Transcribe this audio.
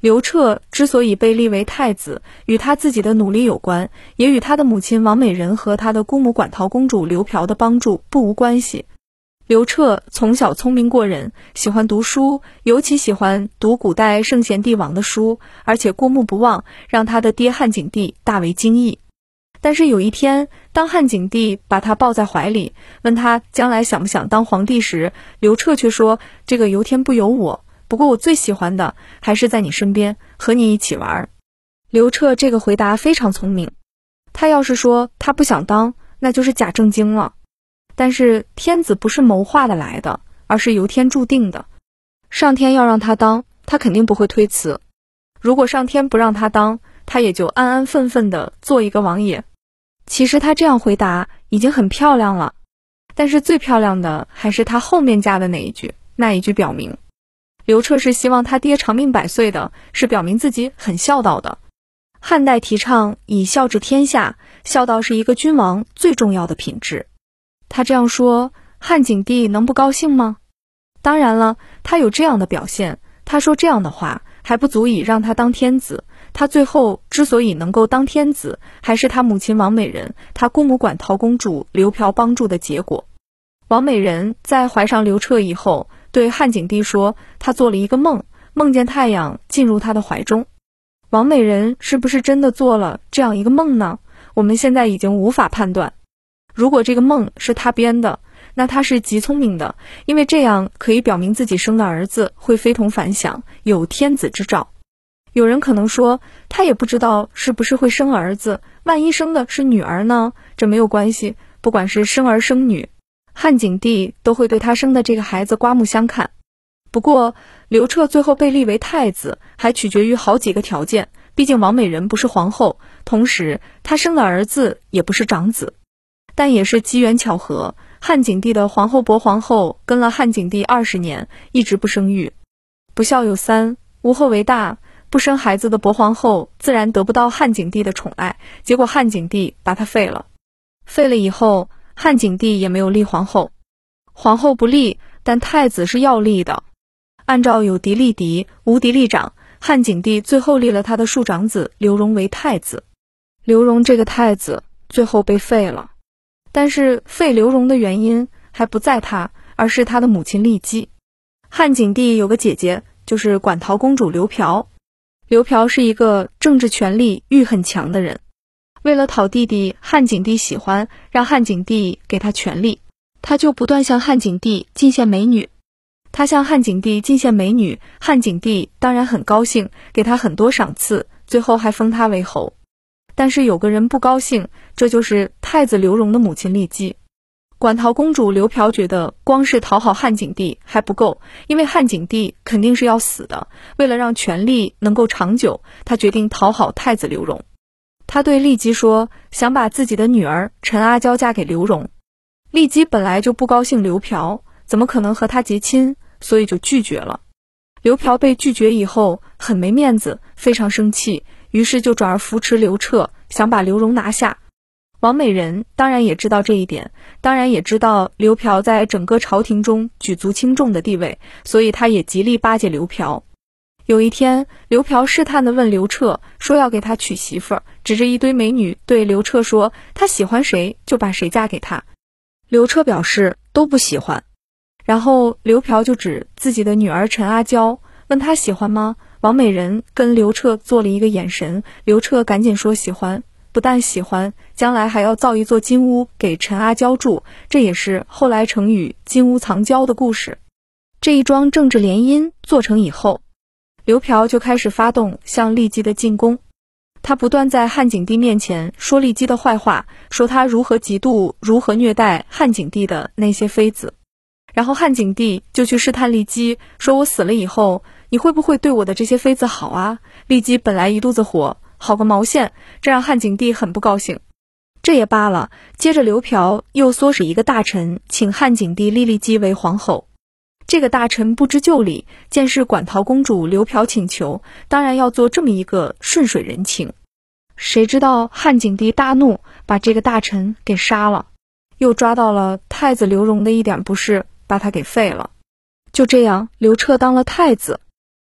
刘彻之所以被立为太子，与他自己的努力有关，也与他的母亲王美人和他的姑母馆陶公主刘嫖的帮助不无关系。刘彻从小聪明过人，喜欢读书，尤其喜欢读古代圣贤帝王的书，而且过目不忘，让他的爹汉景帝大为惊异。但是有一天，当汉景帝把他抱在怀里，问他将来想不想当皇帝时，刘彻却说：“这个由天不由我。”不过我最喜欢的还是在你身边和你一起玩。刘彻这个回答非常聪明，他要是说他不想当，那就是假正经了。但是天子不是谋划的来的，而是由天注定的。上天要让他当，他肯定不会推辞。如果上天不让他当，他也就安安分分的做一个王爷。其实他这样回答已经很漂亮了，但是最漂亮的还是他后面加的那一句，那一句表明。刘彻是希望他爹长命百岁的，是表明自己很孝道的。汉代提倡以孝治天下，孝道是一个君王最重要的品质。他这样说，汉景帝能不高兴吗？当然了，他有这样的表现，他说这样的话还不足以让他当天子。他最后之所以能够当天子，还是他母亲王美人、他姑母馆陶公主刘嫖帮助的结果。王美人在怀上刘彻以后。对汉景帝说，他做了一个梦，梦见太阳进入他的怀中。王美人是不是真的做了这样一个梦呢？我们现在已经无法判断。如果这个梦是他编的，那他是极聪明的，因为这样可以表明自己生的儿子会非同凡响，有天子之兆。有人可能说，他也不知道是不是会生儿子，万一生的是女儿呢？这没有关系，不管是生儿生女。汉景帝都会对他生的这个孩子刮目相看。不过，刘彻最后被立为太子，还取决于好几个条件。毕竟王美人不是皇后，同时他生的儿子也不是长子。但也是机缘巧合，汉景帝的皇后薄皇后跟了汉景帝二十年，一直不生育。不孝有三，无后为大。不生孩子的薄皇后自然得不到汉景帝的宠爱，结果汉景帝把她废了。废了以后。汉景帝也没有立皇后，皇后不立，但太子是要立的。按照有嫡立嫡，无嫡立长，汉景帝最后立了他的庶长子刘荣为太子。刘荣这个太子最后被废了，但是废刘荣的原因还不在他，而是他的母亲骊姬。汉景帝有个姐姐，就是馆陶公主刘嫖。刘嫖是一个政治权力欲很强的人。为了讨弟弟汉景帝喜欢，让汉景帝给他权力，他就不断向汉景帝进献美女。他向汉景帝进献美女，汉景帝当然很高兴，给他很多赏赐，最后还封他为侯。但是有个人不高兴，这就是太子刘荣的母亲骊姬。馆陶公主刘嫖觉得光是讨好汉景帝还不够，因为汉景帝肯定是要死的。为了让权力能够长久，她决定讨好太子刘荣。他对骊姬说：“想把自己的女儿陈阿娇嫁给刘荣。”骊姬本来就不高兴刘嫖，怎么可能和他结亲？所以就拒绝了。刘嫖被拒绝以后，很没面子，非常生气，于是就转而扶持刘彻，想把刘荣拿下。王美人当然也知道这一点，当然也知道刘嫖在整个朝廷中举足轻重的地位，所以他也极力巴结刘嫖。有一天，刘嫖试探地问刘彻，说要给他娶媳妇儿，指着一堆美女对刘彻说：“他喜欢谁就把谁嫁给他。”刘彻表示都不喜欢。然后刘嫖就指自己的女儿陈阿娇，问他喜欢吗？王美人跟刘彻做了一个眼神，刘彻赶紧说喜欢，不但喜欢，将来还要造一座金屋给陈阿娇住，这也是后来成语“金屋藏娇”的故事。这一桩政治联姻做成以后。刘嫖就开始发动向骊姬的进攻，他不断在汉景帝面前说骊姬的坏话，说他如何嫉妒、如何虐待汉景帝的那些妃子。然后汉景帝就去试探骊姬，说我死了以后，你会不会对我的这些妃子好啊？骊姬本来一肚子火，好个毛线！这让汉景帝很不高兴。这也罢了，接着刘嫖又唆使一个大臣，请汉景帝立骊姬为皇后。这个大臣不知就里，见是馆陶公主刘嫖请求，当然要做这么一个顺水人情。谁知道汉景帝大怒，把这个大臣给杀了，又抓到了太子刘荣的一点不是，把他给废了。就这样，刘彻当了太子。